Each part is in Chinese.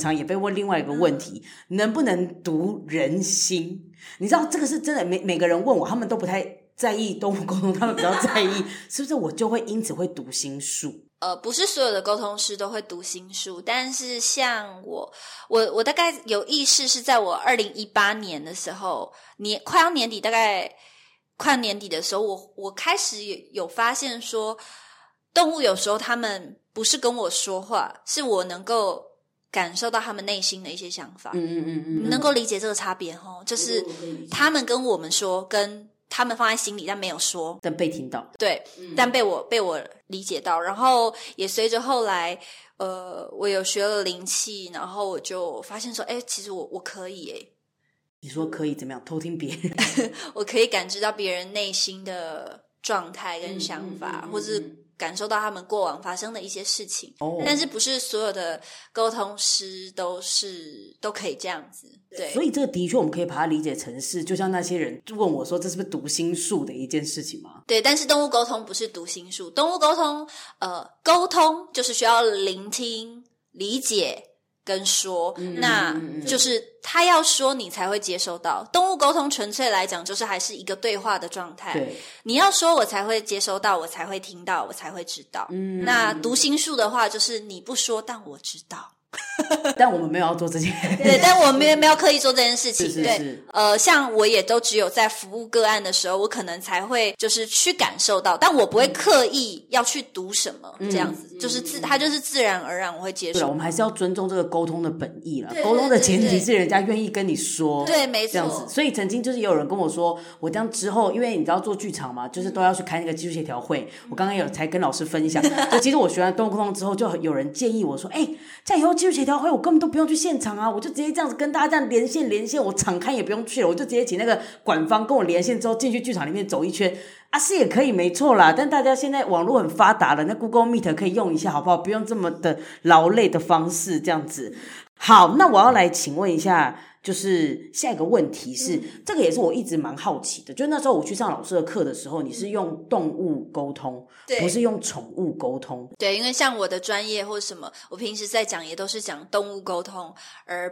常也被问另外一个问题，嗯、能不能读人心？你知道这个是真的，每每个人问我，他们都不太在意动物沟通，他们比较在意 是不是我就会因此会读心术。呃，不是所有的沟通师都会读心术，但是像我，我我大概有意识是在我二零一八年的时候，年快要年底，大概快要年底的时候，我我开始有发现说，动物有时候他们不是跟我说话，是我能够感受到他们内心的一些想法。嗯嗯嗯嗯，能够理解这个差别哦，就是他们跟我们说跟。他们放在心里，但没有说，但被听到。对，嗯、但被我被我理解到，然后也随着后来，呃，我有学了灵气，然后我就发现说，哎，其实我我可以哎。你说可以怎么样？偷听别人？我可以感知到别人内心的状态跟想法，嗯嗯嗯嗯、或是。感受到他们过往发生的一些事情，oh. 但是不是所有的沟通师都是都可以这样子，对。所以这个的确我们可以把它理解成是，就像那些人问我说，这是不是读心术的一件事情吗？对，但是动物沟通不是读心术，动物沟通，呃，沟通就是需要聆听、理解。跟说，那就是他要说，你才会接收到。动物沟通纯粹来讲，就是还是一个对话的状态。对，你要说，我才会接收到，我才会听到，我才会知道。嗯，那读心术的话，就是你不说，但我知道。但我们没有要做这件事，对，但我们没有没有刻意做这件事情，是是是对，呃，像我也都只有在服务个案的时候，我可能才会就是去感受到，但我不会刻意要去读什么、嗯、这样子，就是自他就是自然而然我会接受。对，我们还是要尊重这个沟通的本意了。沟通的前提是人家愿意跟你说，对，没错。这样子，所以曾经就是也有人跟我说，我这样之后，因为你知道做剧场嘛，就是都要去开那个技术协调会。我刚刚有才跟老师分享，就其实我学完动物沟通之后，就有人建议我说，哎，这样以后技术协调会我根本。都不用去现场啊，我就直接这样子跟大家这样连线连线，我敞开也不用去了，我就直接请那个管方跟我连线之后进去剧场里面走一圈啊，是也可以没错啦。但大家现在网络很发达了，那 Google Meet 可以用一下好不好？不用这么的劳累的方式这样子。好，那我要来请问一下。就是下一个问题是，嗯、这个也是我一直蛮好奇的。就那时候我去上老师的课的时候，你是用动物沟通，对不是用宠物沟通。对，因为像我的专业或什么，我平时在讲也都是讲动物沟通，而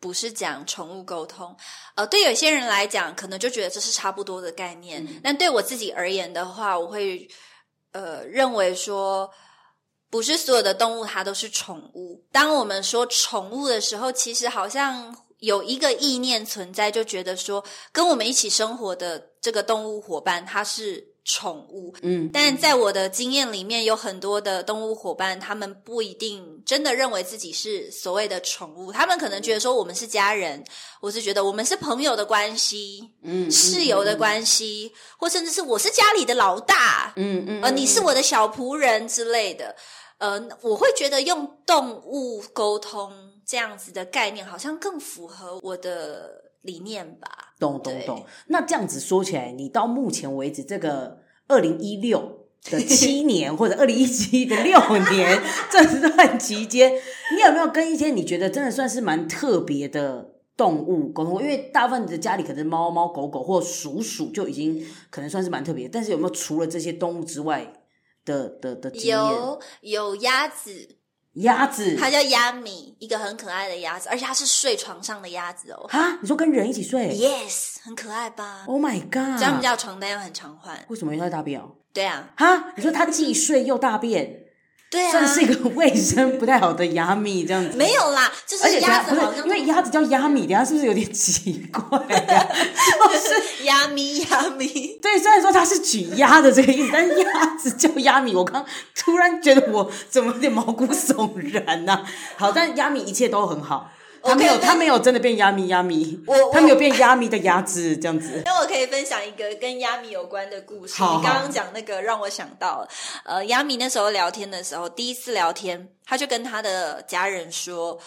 不是讲宠物沟通。呃，对有些人来讲，可能就觉得这是差不多的概念。嗯、但对我自己而言的话，我会呃认为说，不是所有的动物它都是宠物。当我们说宠物的时候，其实好像。有一个意念存在，就觉得说跟我们一起生活的这个动物伙伴，它是宠物。嗯，但在我的经验里面，有很多的动物伙伴，他们不一定真的认为自己是所谓的宠物，他们可能觉得说我们是家人，我是觉得我们是朋友的关系，嗯，室友的关系，或甚至是我是家里的老大，嗯嗯，呃，你是我的小仆人之类的。呃，我会觉得用动物沟通这样子的概念，好像更符合我的理念吧。懂懂懂。那这样子说起来，你到目前为止这个二零一六的 七年，或者二零一七的六年 这段期间，你有没有跟一些你觉得真的算是蛮特别的动物沟通？因为大部分的家里可能猫猫狗狗或鼠鼠就已经可能算是蛮特别，但是有没有除了这些动物之外？的的的有有鸭子，鸭子，它叫鸭米，一个很可爱的鸭子，而且它是睡床上的鸭子哦。哈，你说跟人一起睡？Yes，很可爱吧？Oh my god！这样叫床单又很常换。为什么？因为它大便哦。对啊。哈，你说它既睡又大便？对啊，算是一个卫生不太好的鸭米这样子。没有啦，就是鸭子好像因为鸭子叫鸭米，等下是不是有点奇怪？就是鸭米鸭米。对，虽然说它是举鸭的这个意思，但是鸭子叫鸭米，我刚突然觉得我怎么有点毛骨悚然呐、啊？好，但鸭米一切都很好。他没有他没有真的变鸭咪鸭咪，我他没有变鸭咪的鸭子这样子。那我可以分享一个跟鸭咪有关的故事。你刚刚讲那个让我想到，呃，鸭咪那时候聊天的时候，第一次聊天，他就跟他的家人说。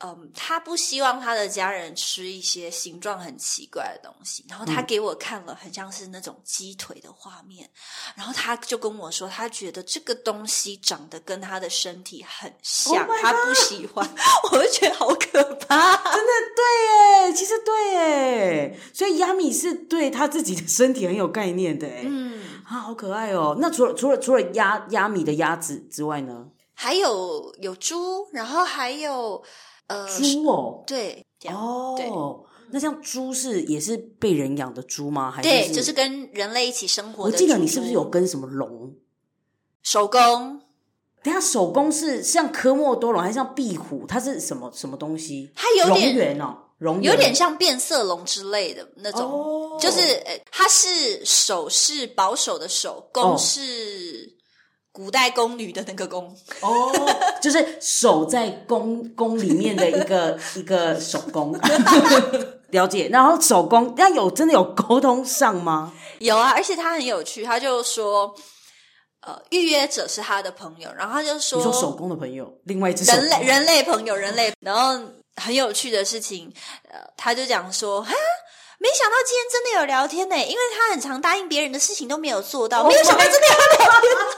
嗯，他不希望他的家人吃一些形状很奇怪的东西，然后他给我看了很像是那种鸡腿的画面，嗯、然后他就跟我说，他觉得这个东西长得跟他的身体很像，oh、他不喜欢，我就觉得好可怕，真的对耶，其实对耶，所以亚米是对他自己的身体很有概念的耶，嗯，啊，好可爱哦。那除了除了除了鸭鸭米的鸭子之外呢？还有有猪，然后还有呃猪哦，对，哦，对，那像猪是也是被人养的猪吗？还是，对，就是跟人类一起生活的。我记得你是不是有跟什么龙？手工？等下手工是像科莫多龙，还是像壁虎？它是什么什么东西？它有点圆哦，龙有点像变色龙之类的那种，哦、就是呃，它是手是保守的手工是古代宫女的那个宫哦，就是守在宫宫里面的一个 一个守宫。了解，然后守宫那有真的有沟通上吗？有啊，而且他很有趣，他就说。呃，预约者是他的朋友，然后他就说：“你说手工的朋友，另外一只人类人类朋友，人类。”然后很有趣的事情，呃，他就讲说：“哈，没想到今天真的有聊天呢，因为他很常答应别人的事情都没有做到，oh、没有想到真的有聊天，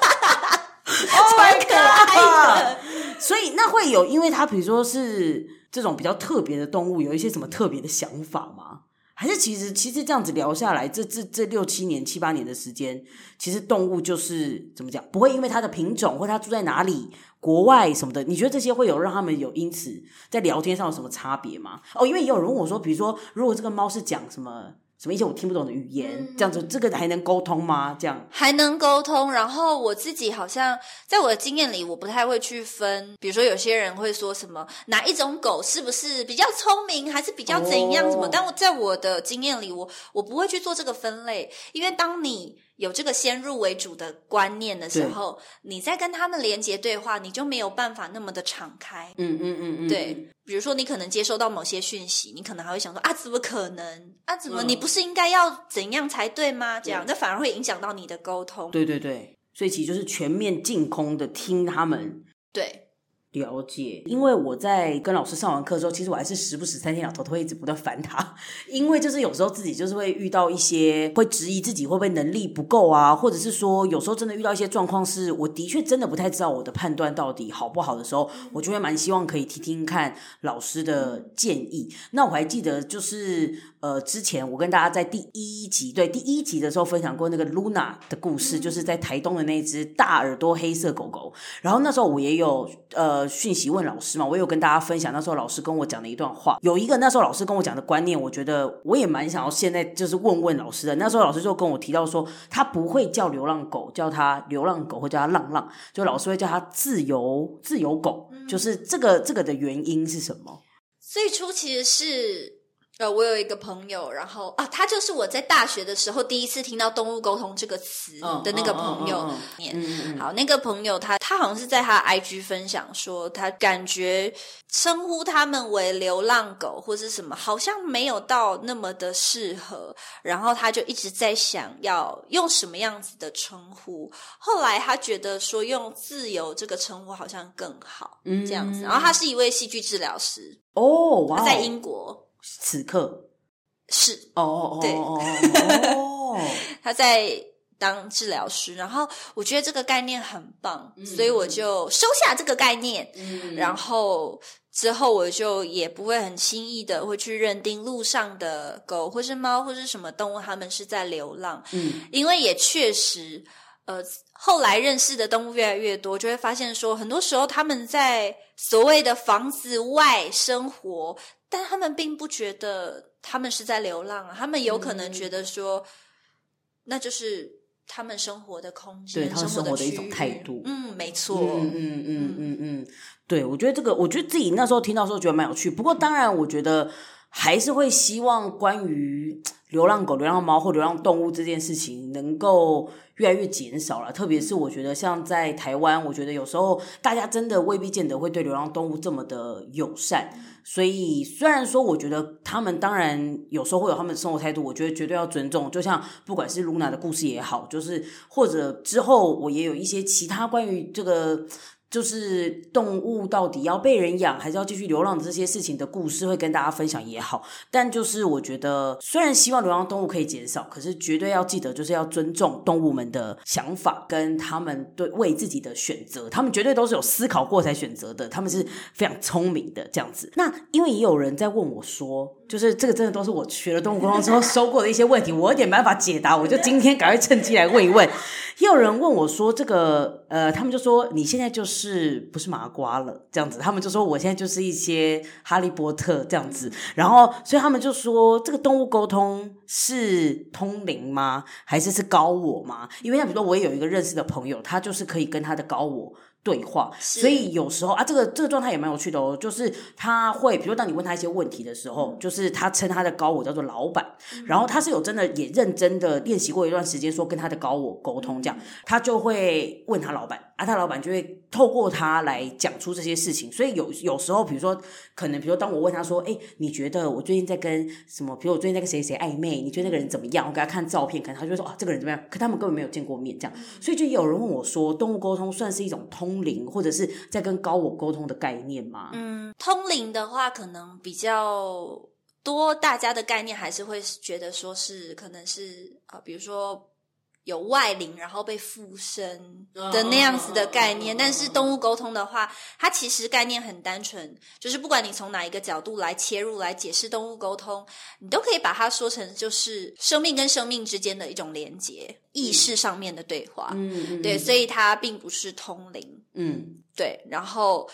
超可爱的。所以那会有，因为它比如说是这种比较特别的动物，有一些什么特别的想法吗？还是其实其实这样子聊下来，这这这六七年七八年的时间，其实动物就是怎么讲，不会因为它的品种或它住在哪里、国外什么的，你觉得这些会有让他们有因此在聊天上有什么差别吗？哦，因为也有人问我说，比如说如果这个猫是讲什么什么一些我听不懂的语言，嗯、这样子这个还能沟通吗？这样还能沟通。然后我自己好像在我的经验里，我不太会去分，比如说有些人会说什么哪一种狗是不是比较聪明，还是比较怎样什么？哦、但我在我的经验里，我我不会去做这个分类，因为当你。有这个先入为主的观念的时候，你在跟他们连接对话，你就没有办法那么的敞开。嗯嗯嗯嗯，对。比如说，你可能接收到某些讯息，你可能还会想说：啊，怎么可能？啊，怎么你不是应该要怎样才对吗？这样，那反而会影响到你的沟通。对对对，所以其实就是全面净空的听他们。嗯、对。了解，因为我在跟老师上完课之后，其实我还是时不时三天两头都会一直不断烦他，因为就是有时候自己就是会遇到一些会质疑自己会不会能力不够啊，或者是说有时候真的遇到一些状况，是我的确真的不太知道我的判断到底好不好的时候，我就会蛮希望可以听听看老师的建议。那我还记得就是呃，之前我跟大家在第一集，对，第一集的时候分享过那个 Luna 的故事，就是在台东的那只大耳朵黑色狗狗，然后那时候我也有呃。讯息问老师嘛，我有跟大家分享那时候老师跟我讲的一段话，有一个那时候老师跟我讲的观念，我觉得我也蛮想要现在就是问问老师的。那时候老师就跟我提到说，他不会叫流浪狗，叫他流浪狗，或叫他浪浪，就老师会叫他自由自由狗，就是这个这个的原因是什么？最初其实是。呃，我有一个朋友，然后啊，他就是我在大学的时候第一次听到“动物沟通”这个词的那个朋友。好，那个朋友他他好像是在他 IG 分享说，他感觉称呼他们为流浪狗或是什么，好像没有到那么的适合。然后他就一直在想要用什么样子的称呼。后来他觉得说用“自由”这个称呼好像更好，这样子。然后他是一位戏剧治疗师哦，他在英国。此刻。是。哦对。哦，他在当治疗师，然后我觉得这个概念很棒，嗯、所以我就收下这个概念，嗯、然后之后我就也不会很轻易的会去认定路上的狗或是猫或是什么动物，它们是在流浪，嗯，因为也确实，呃，后来认识的动物越来越多，就会发现说，很多时候他们在所谓的房子外生活。但他们并不觉得他们是在流浪啊，他们有可能觉得说，嗯、那就是他们生活的空间，对他们生活的一种态度。嗯，没错。嗯嗯嗯嗯嗯，对，我觉得这个，我觉得自己那时候听到的时候觉得蛮有趣。不过，当然，我觉得还是会希望关于流浪狗、流浪猫或流浪动物这件事情能够越来越减少了。特别是我觉得，像在台湾，我觉得有时候大家真的未必见得会对流浪动物这么的友善。所以，虽然说，我觉得他们当然有时候会有他们的生活态度，我觉得绝对要尊重。就像不管是露娜的故事也好，就是或者之后我也有一些其他关于这个。就是动物到底要被人养，还是要继续流浪的这些事情的故事，会跟大家分享也好。但就是我觉得，虽然希望流浪动物可以减少，可是绝对要记得，就是要尊重动物们的想法跟他们对为自己的选择，他们绝对都是有思考过才选择的，他们是非常聪明的这样子。那因为也有人在问我说，就是这个真的都是我学了动物沟通之后 收过的一些问题，我有点办法解答，我就今天赶快趁机来问一问。也有人问我说，这个呃，他们就说你现在就是。就是不是麻瓜了这样子，他们就说我现在就是一些哈利波特这样子，然后所以他们就说这个动物沟通是通灵吗？还是是高我吗？因为像比如说我也有一个认识的朋友，他就是可以跟他的高我。对话，所以有时候啊，这个这个状态也蛮有趣的哦。就是他会，比如说当你问他一些问题的时候，就是他称他的高我叫做老板，然后他是有真的也认真的练习过一段时间，说跟他的高我沟通这样，他就会问他老板。啊，他老板就会透过他来讲出这些事情，所以有有时候，比如说，可能比如说，当我问他说：“哎，你觉得我最近在跟什么？比如我最近在跟谁谁暧昧？你觉得那个人怎么样？”我给他看照片，可能他就会说：“哦，这个人怎么样？”可他们根本没有见过面，这样，所以就有人问我说：“动物沟通算是一种通灵，或者是在跟高我沟通的概念吗？”嗯，通灵的话，可能比较多，大家的概念还是会觉得说是可能是啊、呃，比如说。有外灵，然后被附身的那样子的概念，但是动物沟通的话，它其实概念很单纯，就是不管你从哪一个角度来切入来解释动物沟通，你都可以把它说成就是生命跟生命之间的一种连接，意识上面的对话。嗯，对，所以它并不是通灵。嗯，对，然后。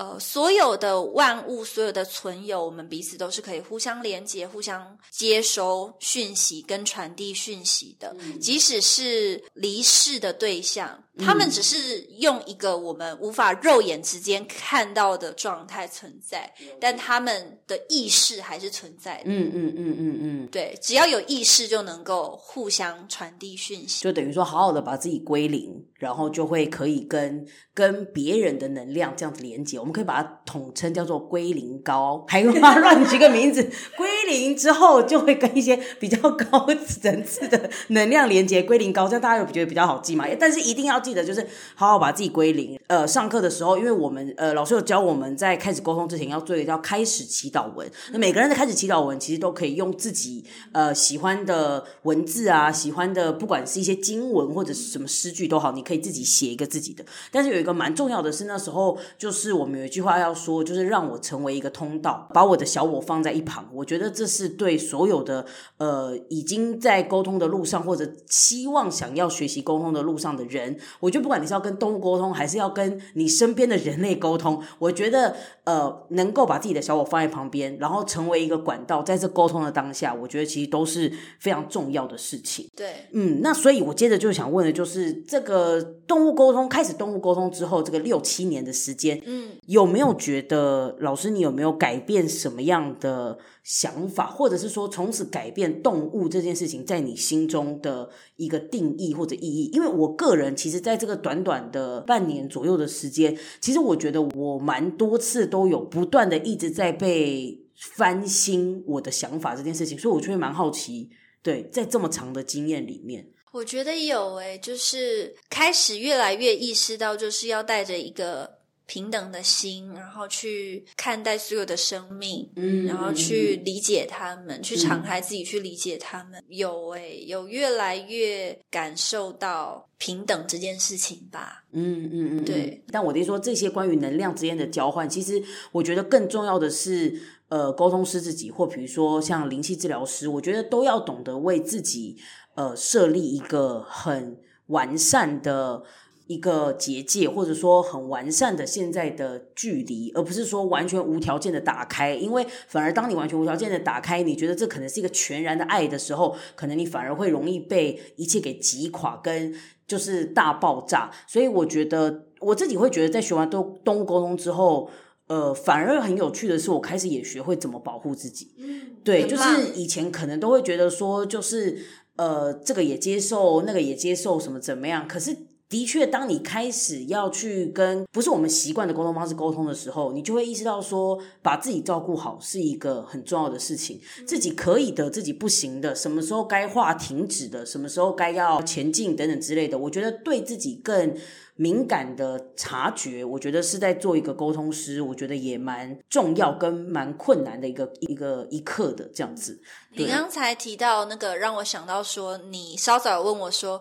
呃，所有的万物，所有的存有，我们彼此都是可以互相连接、互相接收讯息跟传递讯息的。嗯、即使是离世的对象，嗯、他们只是用一个我们无法肉眼之间看到的状态存在，嗯、但他们的意识还是存在的。嗯嗯嗯嗯嗯，对，只要有意识，就能够互相传递讯息。就等于说，好好的把自己归零，然后就会可以跟跟别人的能量这样子连接。我们可以把它统称叫做归零高，还有把它 乱取个名字。归归零之后就会跟一些比较高层次的能量连接，归零高，这样大家有觉得比较好记嘛？但是一定要记得，就是好好把自己归零。呃，上课的时候，因为我们呃老师有教我们在开始沟通之前要做一个叫开始祈祷文。那每个人的开始祈祷文其实都可以用自己呃喜欢的文字啊，喜欢的不管是一些经文或者是什么诗句都好，你可以自己写一个自己的。但是有一个蛮重要的是，那时候就是我们有一句。话要说，就是让我成为一个通道，把我的小我放在一旁。我觉得这是对所有的呃已经在沟通的路上，或者希望想要学习沟通的路上的人，我觉得不管你是要跟动物沟通，还是要跟你身边的人类沟通，我觉得呃能够把自己的小我放在旁边，然后成为一个管道，在这沟通的当下，我觉得其实都是非常重要的事情。对，嗯，那所以我接着就想问的就是，这个动物沟通开始动物沟通之后，这个六七年的时间，嗯，有没有？没有觉得老师，你有没有改变什么样的想法，或者是说从此改变动物这件事情在你心中的一个定义或者意义？因为我个人其实在这个短短的半年左右的时间，其实我觉得我蛮多次都有不断的一直在被翻新我的想法这件事情，所以我就会蛮好奇，对，在这么长的经验里面，我觉得有诶，就是开始越来越意识到，就是要带着一个。平等的心，然后去看待所有的生命，嗯，然后去理解他们，嗯、去敞开自己去理解他们。嗯、有诶、欸，有越来越感受到平等这件事情吧。嗯嗯嗯，对。但我得说，这些关于能量之间的交换，其实我觉得更重要的是，呃，沟通师自己，或比如说像灵气治疗师，我觉得都要懂得为自己，呃，设立一个很完善的。一个结界，或者说很完善的现在的距离，而不是说完全无条件的打开。因为反而当你完全无条件的打开，你觉得这可能是一个全然的爱的时候，可能你反而会容易被一切给击垮，跟就是大爆炸。所以我觉得我自己会觉得，在学完动动物沟通之后，呃，反而很有趣的是，我开始也学会怎么保护自己。嗯，对，就是以前可能都会觉得说，就是呃，这个也接受，那个也接受，什么怎么样，可是。的确，当你开始要去跟不是我们习惯的沟通方式沟通的时候，你就会意识到说，把自己照顾好是一个很重要的事情。自己可以的，自己不行的，什么时候该话停止的，什么时候该要前进等等之类的。我觉得对自己更敏感的察觉，我觉得是在做一个沟通师，我觉得也蛮重要跟蛮困难的一个一个一刻的这样子。你刚才提到那个，让我想到说，你稍早问我说。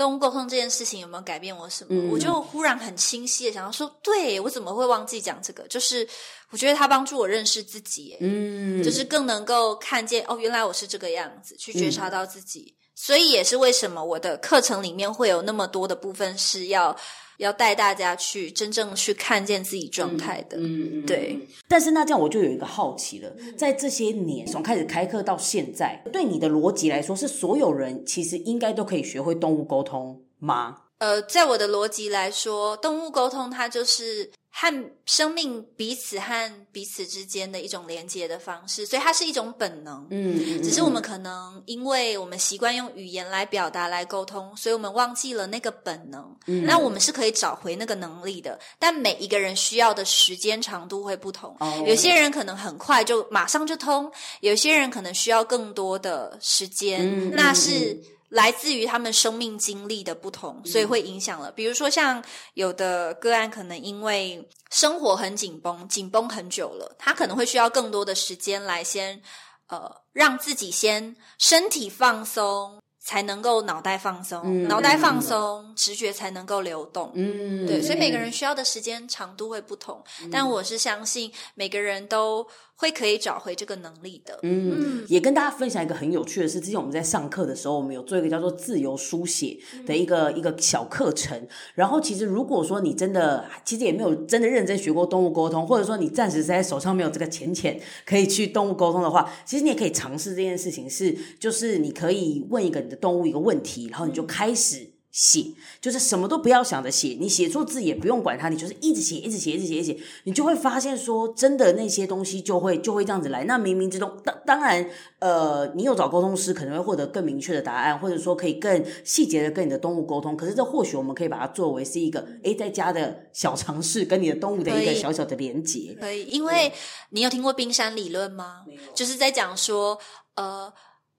动物沟通这件事情有没有改变我什么？嗯、我就忽然很清晰的想要说，对，我怎么会忘记讲这个？就是我觉得它帮助我认识自己，嗯，就是更能够看见哦，原来我是这个样子，去觉察到自己。嗯、所以也是为什么我的课程里面会有那么多的部分是要要带大家去真正去看见自己状态的。嗯嗯，对。但是那这样我就有一个好奇了，在这些年从开始开课到现在，对你的逻辑来说，是所有人其实应该都可以学会动物沟通吗？呃，在我的逻辑来说，动物沟通它就是和生命彼此和彼此之间的一种连接的方式，所以它是一种本能。嗯，只是我们可能因为我们习惯用语言来表达来沟通，所以我们忘记了那个本能。嗯，那我们是可以找回那个能力的，但每一个人需要的时间长度会不同。哦，有些人可能很快就马上就通，有些人可能需要更多的时间。嗯，那是。来自于他们生命经历的不同，所以会影响了。比如说，像有的个案，可能因为生活很紧绷，紧绷很久了，他可能会需要更多的时间来先，呃，让自己先身体放松。才能够脑袋放松，嗯、脑袋放松，嗯、直觉才能够流动。嗯，对，所以每个人需要的时间长度会不同，嗯、但我是相信每个人都会可以找回这个能力的。嗯，嗯也跟大家分享一个很有趣的事，之前我们在上课的时候，我们有做一个叫做自由书写的一个、嗯、一个小课程。然后，其实如果说你真的，其实也没有真的认真学过动物沟通，或者说你暂时在手上没有这个钱钱可以去动物沟通的话，其实你也可以尝试这件事情是，是就是你可以问一个你。的动物一个问题，然后你就开始写，就是什么都不要想着写，你写错字也不用管它，你就是一直写，一直写，一直写，一直写，你就会发现说，真的那些东西就会就会这样子来。那冥冥之中，当当然，呃，你有找沟通师，可能会获得更明确的答案，或者说可以更细节的跟你的动物沟通。可是这或许我们可以把它作为是一个诶在家的小尝试，跟你的动物的一个小小的连接。可以，因为你有听过冰山理论吗？就是在讲说，呃。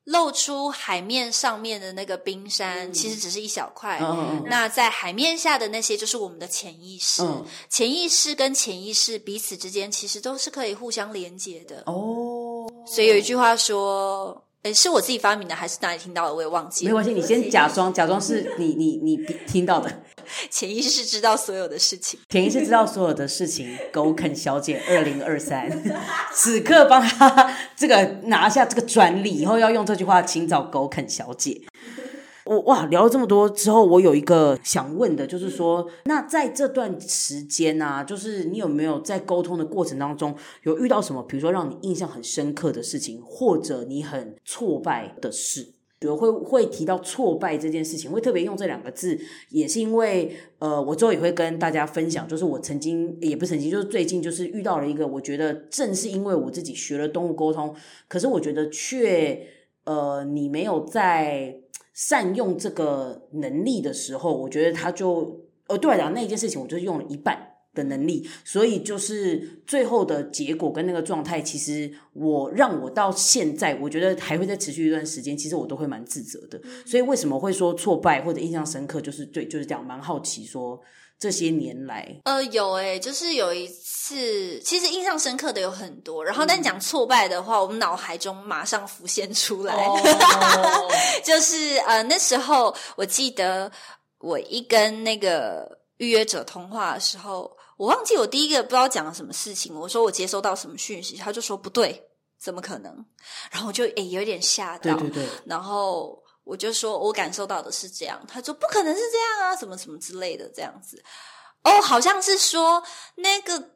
露出海面上面的那个冰山，嗯、其实只是一小块。嗯、那在海面下的那些，就是我们的潜意识。嗯、潜意识跟潜意识彼此之间，其实都是可以互相连接的。哦，所以有一句话说。诶，是我自己发明的，还是哪里听到的？我也忘记了。没关系，你先假装，假装是你，你，你听到的。潜意识知道所有的事情，潜意识知道所有的事情。狗啃小姐二零二三，此刻帮他这个拿下这个专利，以后要用这句话，请找狗啃小姐。我哇，聊了这么多之后，我有一个想问的，就是说，那在这段时间啊，就是你有没有在沟通的过程当中，有遇到什么，比如说让你印象很深刻的事情，或者你很挫败的事？比如会会提到挫败这件事情，会特别用这两个字，也是因为呃，我之后也会跟大家分享，就是我曾经也不曾经，就是最近就是遇到了一个，我觉得正是因为我自己学了动物沟通，可是我觉得却呃，你没有在。善用这个能力的时候，我觉得他就呃，对了，那件事情我就用了一半的能力，所以就是最后的结果跟那个状态，其实我让我到现在，我觉得还会再持续一段时间，其实我都会蛮自责的。所以为什么会说挫败或者印象深刻，就是对，就是这样，蛮好奇说。这些年来，呃，有诶、欸，就是有一次，其实印象深刻的有很多。然后，但讲挫败的话，嗯、我们脑海中马上浮现出来，哦、就是呃，那时候我记得我一跟那个预约者通话的时候，我忘记我第一个不知道讲了什么事情，我说我接收到什么讯息，他就说不对，怎么可能？然后我就诶有点吓到，对对对，然后。我就说，我感受到的是这样。他说，不可能是这样啊，什么什么之类的，这样子。哦，好像是说那个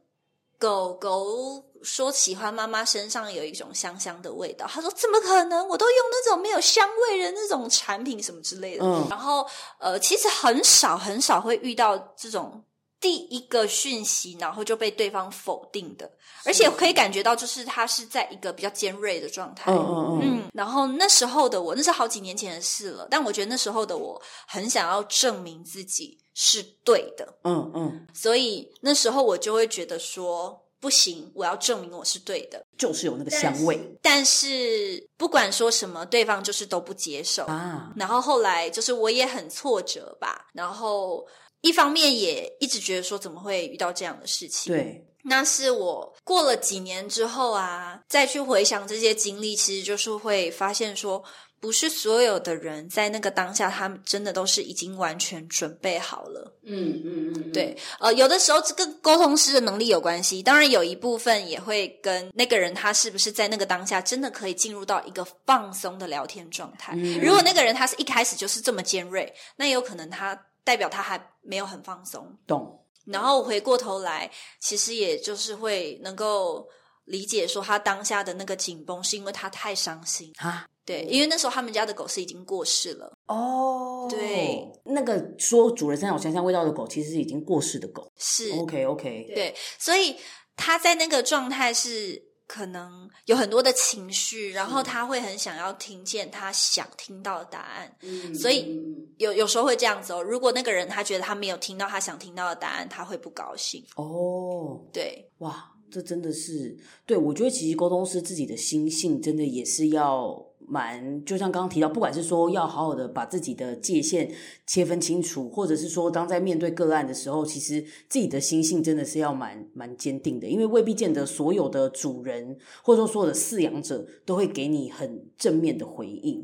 狗狗说喜欢妈妈身上有一种香香的味道。他说，怎么可能？我都用那种没有香味的那种产品，什么之类的。嗯。然后，呃，其实很少很少会遇到这种。第一个讯息，然后就被对方否定的，而且可以感觉到，就是他是在一个比较尖锐的状态。嗯嗯嗯。嗯，然后那时候的我，那是好几年前的事了，但我觉得那时候的我很想要证明自己是对的。嗯嗯。所以那时候我就会觉得说，不行，我要证明我是对的，就是有那个香味。但是不管说什么，对方就是都不接受啊。然后后来就是我也很挫折吧，然后。一方面也一直觉得说，怎么会遇到这样的事情？对，那是我过了几年之后啊，再去回想这些经历，其实就是会发现说，不是所有的人在那个当下，他们真的都是已经完全准备好了。嗯嗯嗯，对。呃，有的时候这跟沟通师的能力有关系，当然有一部分也会跟那个人他是不是在那个当下真的可以进入到一个放松的聊天状态。嗯，如果那个人他是一开始就是这么尖锐，那有可能他。代表他还没有很放松。懂。然后回过头来，其实也就是会能够理解说，他当下的那个紧绷是因为他太伤心啊。对，因为那时候他们家的狗是已经过世了。哦，对，那个说主人身上有香香味道的狗，其实是已经过世的狗。是，OK OK。对，所以他在那个状态是可能有很多的情绪，然后他会很想要听见他想听到的答案。嗯，所以有有时候会这样子哦。如果那个人他觉得他没有听到他想听到的答案，他会不高兴。哦，对，哇，这真的是对。我觉得其实沟通师自己的心性，真的也是要。蛮，就像刚刚提到，不管是说要好好的把自己的界限切分清楚，或者是说当在面对个案的时候，其实自己的心性真的是要蛮蛮坚定的，因为未必见得所有的主人或者说所有的饲养者都会给你很正面的回应。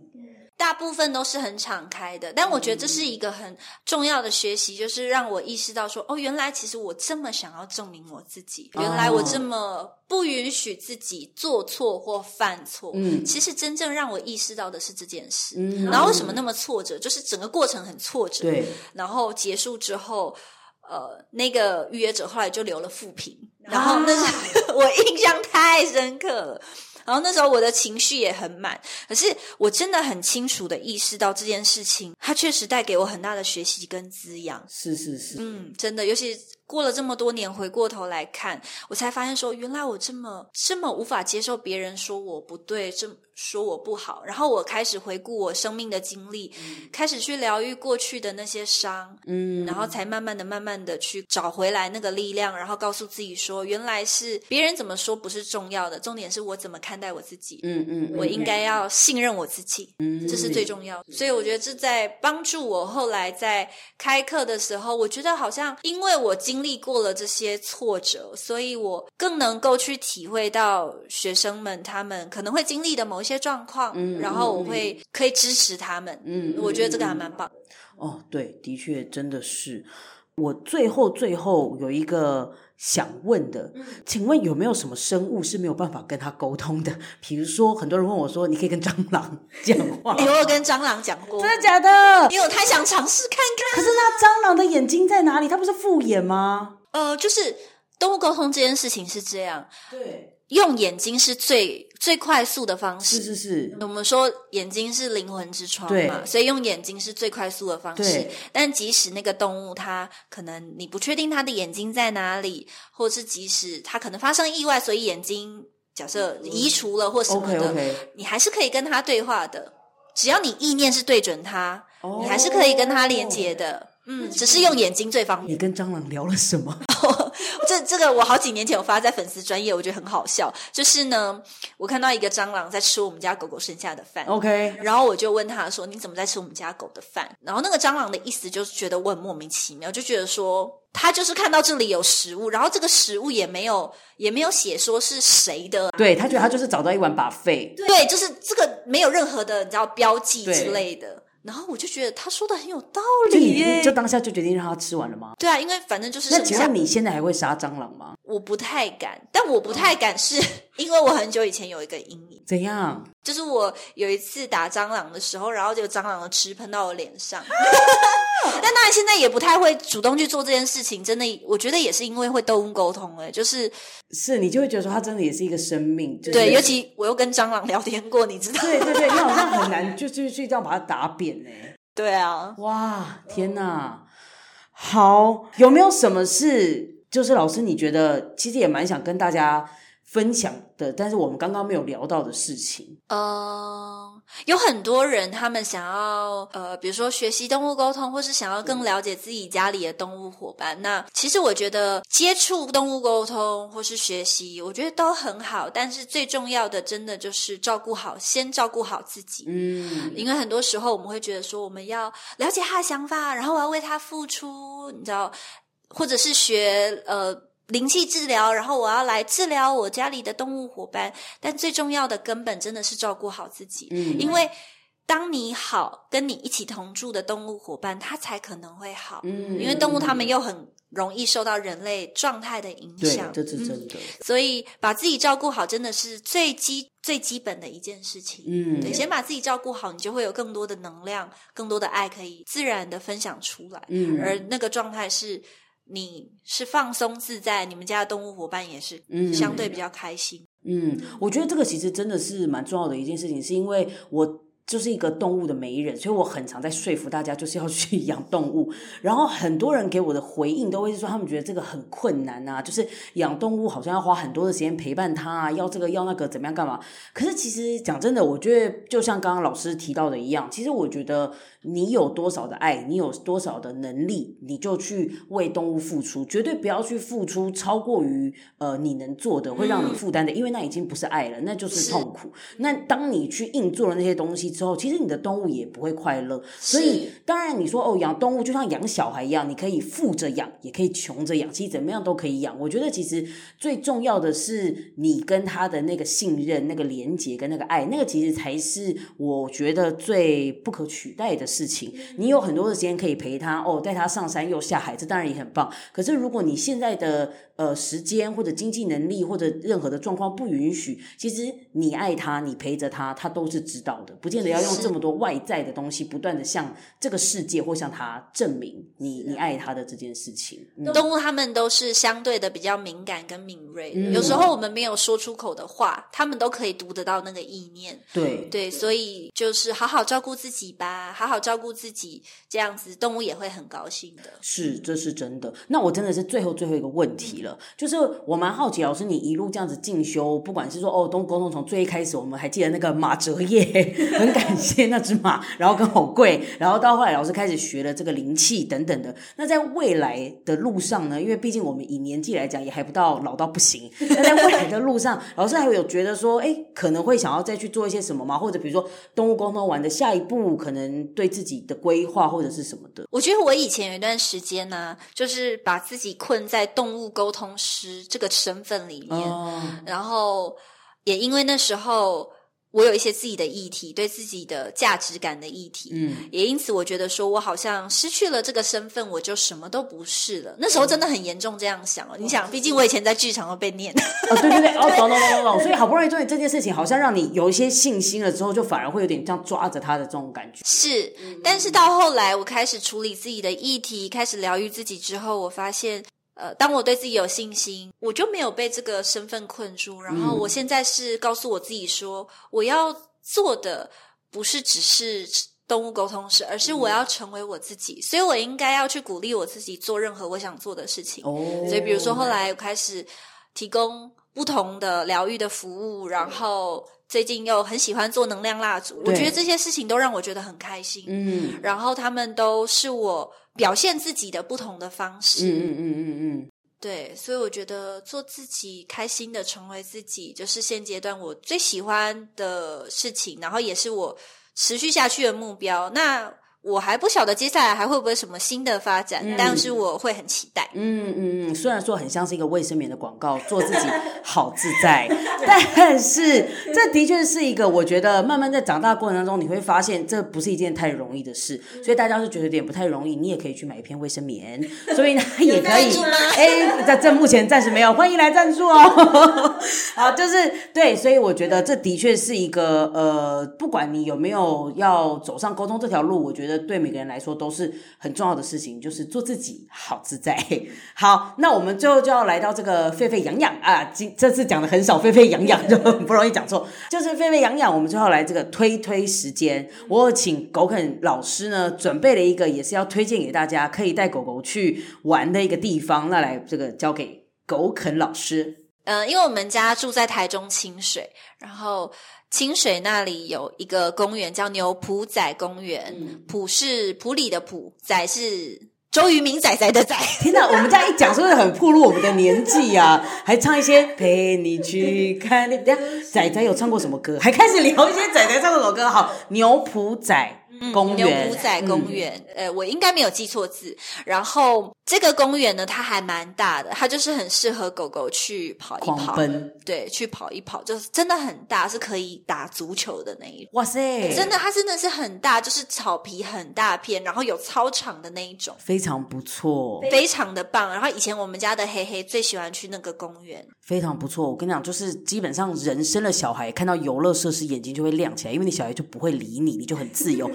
大部分都是很敞开的，但我觉得这是一个很重要的学习，就是让我意识到说，哦，原来其实我这么想要证明我自己，原来我这么不允许自己做错或犯错。嗯，其实真正让我意识到的是这件事。嗯，然后为什么那么挫折？就是整个过程很挫折。对，然后结束之后，呃，那个预约者后来就留了负评，然后那是 我印象太深刻了。然后那时候我的情绪也很满，可是我真的很清楚的意识到这件事情，它确实带给我很大的学习跟滋养。是是是，嗯，真的，尤其过了这么多年，回过头来看，我才发现说，原来我这么这么无法接受别人说我不对，这么。说我不好，然后我开始回顾我生命的经历，嗯、开始去疗愈过去的那些伤，嗯，然后才慢慢的、慢慢的去找回来那个力量，然后告诉自己说，原来是别人怎么说不是重要的，重点是我怎么看待我自己，嗯嗯，嗯，我应该要信任我自己，嗯，这是最重要的。嗯、所以我觉得这在帮助我后来在开课的时候，我觉得好像因为我经历过了这些挫折，所以我更能够去体会到学生们他们可能会经历的某一些。些状况，嗯，然后我会可以支持他们，嗯，我觉得这个还蛮棒。哦，对，的确真的是。我最后最后有一个想问的，嗯，请问有没有什么生物是没有办法跟他沟通的？比如说，很多人问我说，你可以跟蟑螂讲话？你 有跟蟑螂讲过？真的假的？因为我太想尝试看看。可是那蟑螂的眼睛在哪里？它不是复眼吗？呃，就是动物沟通这件事情是这样，对。用眼睛是最最快速的方式。是是是，我们说眼睛是灵魂之窗嘛，所以用眼睛是最快速的方式。但即使那个动物它可能你不确定它的眼睛在哪里，或是即使它可能发生意外，所以眼睛假设移除了或什么的，嗯，okay, okay. 你还是可以跟它对话的。只要你意念是对准它，哦，你还是可以跟它连接的。嗯，只是用眼睛最方便。你跟蟑螂聊了什么？这这个我好几年前有发在粉丝专业，我觉得很好笑。就是呢，我看到一个蟑螂在吃我们家狗狗剩下的饭。OK，然后我就问他说：“你怎么在吃我们家狗的饭？”然后那个蟑螂的意思就是觉得我很莫名其妙，就觉得说他就是看到这里有食物，然后这个食物也没有也没有写说是谁的啊。对，他觉得他就是找到一碗 buffet。对，就是这个没有任何的你知道标记之类的。然后我就觉得他说的很有道理耶，就，就当下就决定让他吃完了吗？对啊，因为反正就是。那请问你现在还会杀蟑螂吗？我不太敢，但我不太敢是因为我很久以前有一个阴影。怎样？就是我有一次打蟑螂的时候，然后这个蟑螂的吃喷到我脸上。但当然现在也不太会主动去做这件事情，真的，我觉得也是因为会动物沟通，哎，就是是你就会觉得说它真的也是一个生命，就是、对，尤其我又跟蟑螂聊天过，你知道？对对对，你好像 很难就就就这样把它打扁呢。对啊，哇，天哪！好，有没有什么事？就是老师，你觉得其实也蛮想跟大家。分享的，但是我们刚刚没有聊到的事情，呃，有很多人他们想要，呃，比如说学习动物沟通，或是想要更了解自己家里的动物伙伴。那其实我觉得接触动物沟通或是学习，我觉得都很好。但是最重要的，真的就是照顾好，先照顾好自己。嗯，因为很多时候我们会觉得说，我们要了解他的想法，然后我要为他付出，你知道，或者是学，呃。灵气治疗，然后我要来治疗我家里的动物伙伴，但最重要的根本真的是照顾好自己。嗯，因为当你好，跟你一起同住的动物伙伴，它才可能会好。嗯，因为动物它们又很容易受到人类状态的影响。对，这是真的。嗯，所以把自己照顾好，真的是最基最基本的一件事情。嗯，对，先把自己照顾好，你就会有更多的能量、更多的爱可以自然的分享出来。嗯，而那个状态是。你是放松自在，你们家的动物伙伴也是相对比较开心。嗯，嗯，我觉得这个其实真的是蛮重要的一件事情，是因为我。就是一个动物的媒人，所以我很常在说服大家，就是要去 养动物。然后很多人给我的回应都会是说，他们觉得这个很困难啊，就是养动物好像要花很多的时间陪伴它啊，要这个要那个，怎么样干嘛？可是其实讲真的，我觉得就像刚刚老师提到的一样，其实我觉得你有多少的爱，你有多少的能力，你就去为动物付出，绝对不要去付出超过于呃你能做的，会让你负担的，因为那已经不是爱了，那就是痛苦。那当你去硬做了那些东西。之后，其实你的动物也不会快乐，所以当然你说哦，养动物就像养小孩一样，你可以富着养，也可以穷着养，其实怎么样都可以养。我觉得其实最重要的是你跟他的那个信任、那个连接跟那个爱，那个其实才是我觉得最不可取代的事情。你有很多的时间可以陪他，哦，带他上山又下海，这当然也很棒。可是如果你现在的呃，时间或者经济能力或者任何的状况不允许，其实你爱他，你陪着他，他都是知道的，不见得要用这么多外在的东西，不断的向这个世界或向他证明你你爱他的这件事情。嗯、动物他们都是相对的比较敏感跟敏锐，嗯、有时候我们没有说出口的话，他们都可以读得到那个意念。对对，所以就是好好照顾自己吧，好好照顾自己，这样子动物也会很高兴的。是，这是真的。那我真的是最后最后一个问题了。就是我蛮好奇，老师你一路这样子进修，不管是说哦，动物沟通从最一开始，我们还记得那个马哲业，很感谢那只马，然后跟好贵，然后到后来老师开始学了这个灵气等等的。那在未来的路上呢？因为毕竟我们以年纪来讲，也还不到老到不行。那在未来的路上，老师还会有觉得说，哎，可能会想要再去做一些什么吗？或者比如说动物沟通完的下一步，可能对自己的规划或者是什么的？我觉得我以前有一段时间呢、啊，就是把自己困在动物沟通师这个身份里面，oh. 然后也因为那时候我有一些自己的议题，对自己的价值感的议题，嗯，也因此我觉得说我好像失去了这个身份，我就什么都不是了。那时候真的很严重这样想哦。Oh. 你想，毕竟我以前在剧场都被念，哦，对对对，哦，懂懂懂懂懂。所以好不容易做这件事情，好像让你有一些信心了之后，就反而会有点这样抓着他的这种感觉。是，但是到后来我开始处理自己的议题，开始疗愈自己之后，我发现。呃，当我对自己有信心，我就没有被这个身份困住。然后我现在是告诉我自己说，我要做的不是只是动物沟通师，而是我要成为我自己。所以我应该要去鼓励我自己做任何我想做的事情。哦，所以比如说后来我开始提供不同的疗愈的服务，然后最近又很喜欢做能量蜡烛。我觉得这些事情都让我觉得很开心。嗯，然后他们都是我。表现自己的不同的方式，嗯嗯嗯嗯嗯，对，所以我觉得做自己，开心的成为自己，就是现阶段我最喜欢的事情，然后也是我持续下去的目标。那。我还不晓得接下来还会不会什么新的发展，嗯、但是我会很期待。嗯嗯嗯，虽然说很像是一个卫生棉的广告，做自己好自在，但是这的确是一个我觉得慢慢在长大过程当中，你会发现这不是一件太容易的事。所以大家是觉得有点不太容易，你也可以去买一片卫生棉，所以呢 也可以。哎，在这目前暂时没有，欢迎来赞助哦。好，就是对，所以我觉得这的确是一个呃，不管你有没有要走上沟通这条路，我觉得。对每个人来说都是很重要的事情，就是做自己好自在。好，那我们最后就要来到这个沸沸扬扬啊！今这次讲的很少，沸沸扬扬 就很不容易讲错，就是沸沸扬扬。我们最后来这个推推时间，我请狗啃老师呢准备了一个，也是要推荐给大家可以带狗狗去玩的一个地方。那来这个交给狗啃老师。嗯、呃，因为我们家住在台中清水，然后。清水那里有一个公园叫牛埔仔公园，埔、嗯、是埔里的埔，仔是周渝民仔仔的仔。天哪，我们这样一讲，是不是很暴露我们的年纪啊？还唱一些陪你去看你，等下仔仔有唱过什么歌？还开始聊一些仔仔唱过什么歌？好，牛埔仔公园，牛埔仔公园，嗯、呃，我应该没有记错字。然后这个公园呢，它还蛮大的，它就是很适合狗狗去跑一跑，对，去跑一跑，就是真的很大，是可以打足球的那一种。哇塞，真的，它真的是很大，就是草皮很大片，然后有操场的那一种，非常不错，非常的棒。然后以前我们家的黑黑最喜欢去那个公园，非常不错。我跟你讲，就是基本上人生了小孩，看到游乐设施眼睛就会亮起来，因为你小孩就不会理你，你就很自由。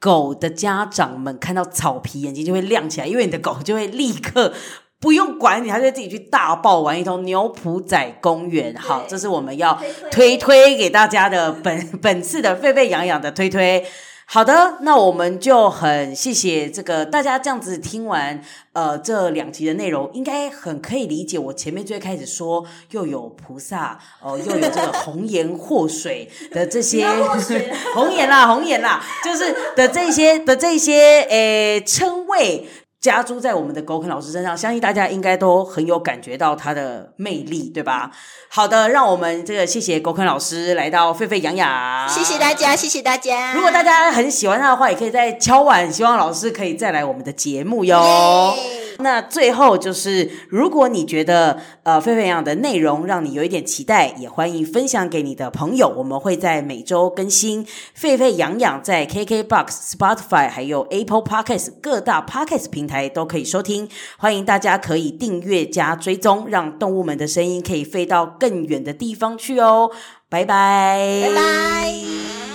狗的家长们看到草皮，眼睛就会亮起来，因为你的狗就会立刻不用管你，它就自己去大爆玩一通牛埔仔公园。好，这是我们要推推给大家的本 本次的沸沸扬扬的推推。好的，那我们就很谢谢这个大家这样子听完，呃，这两集的内容，应该很可以理解。我前面最开始说，又有菩萨，哦、呃，又有这个红颜祸水的这些红颜 啦，红颜啦，就是的这些的这些诶称谓。加诸在我们的狗啃老师身上，相信大家应该都很有感觉到他的魅力，对吧？好的，让我们这个谢谢狗啃老师来到沸沸扬扬，谢谢大家，谢谢大家。如果大家很喜欢他的话，也可以再敲碗，希望老师可以再来我们的节目哟。那最后就是，如果你觉得呃沸沸扬扬的内容让你有一点期待，也欢迎分享给你的朋友。我们会在每周更新沸沸扬扬，在 KKBOX、Spotify 还有 Apple Podcast 各大 Podcast 平台都可以收听。欢迎大家可以订阅加追踪，让动物们的声音可以飞到更远的地方去哦。拜拜，拜拜。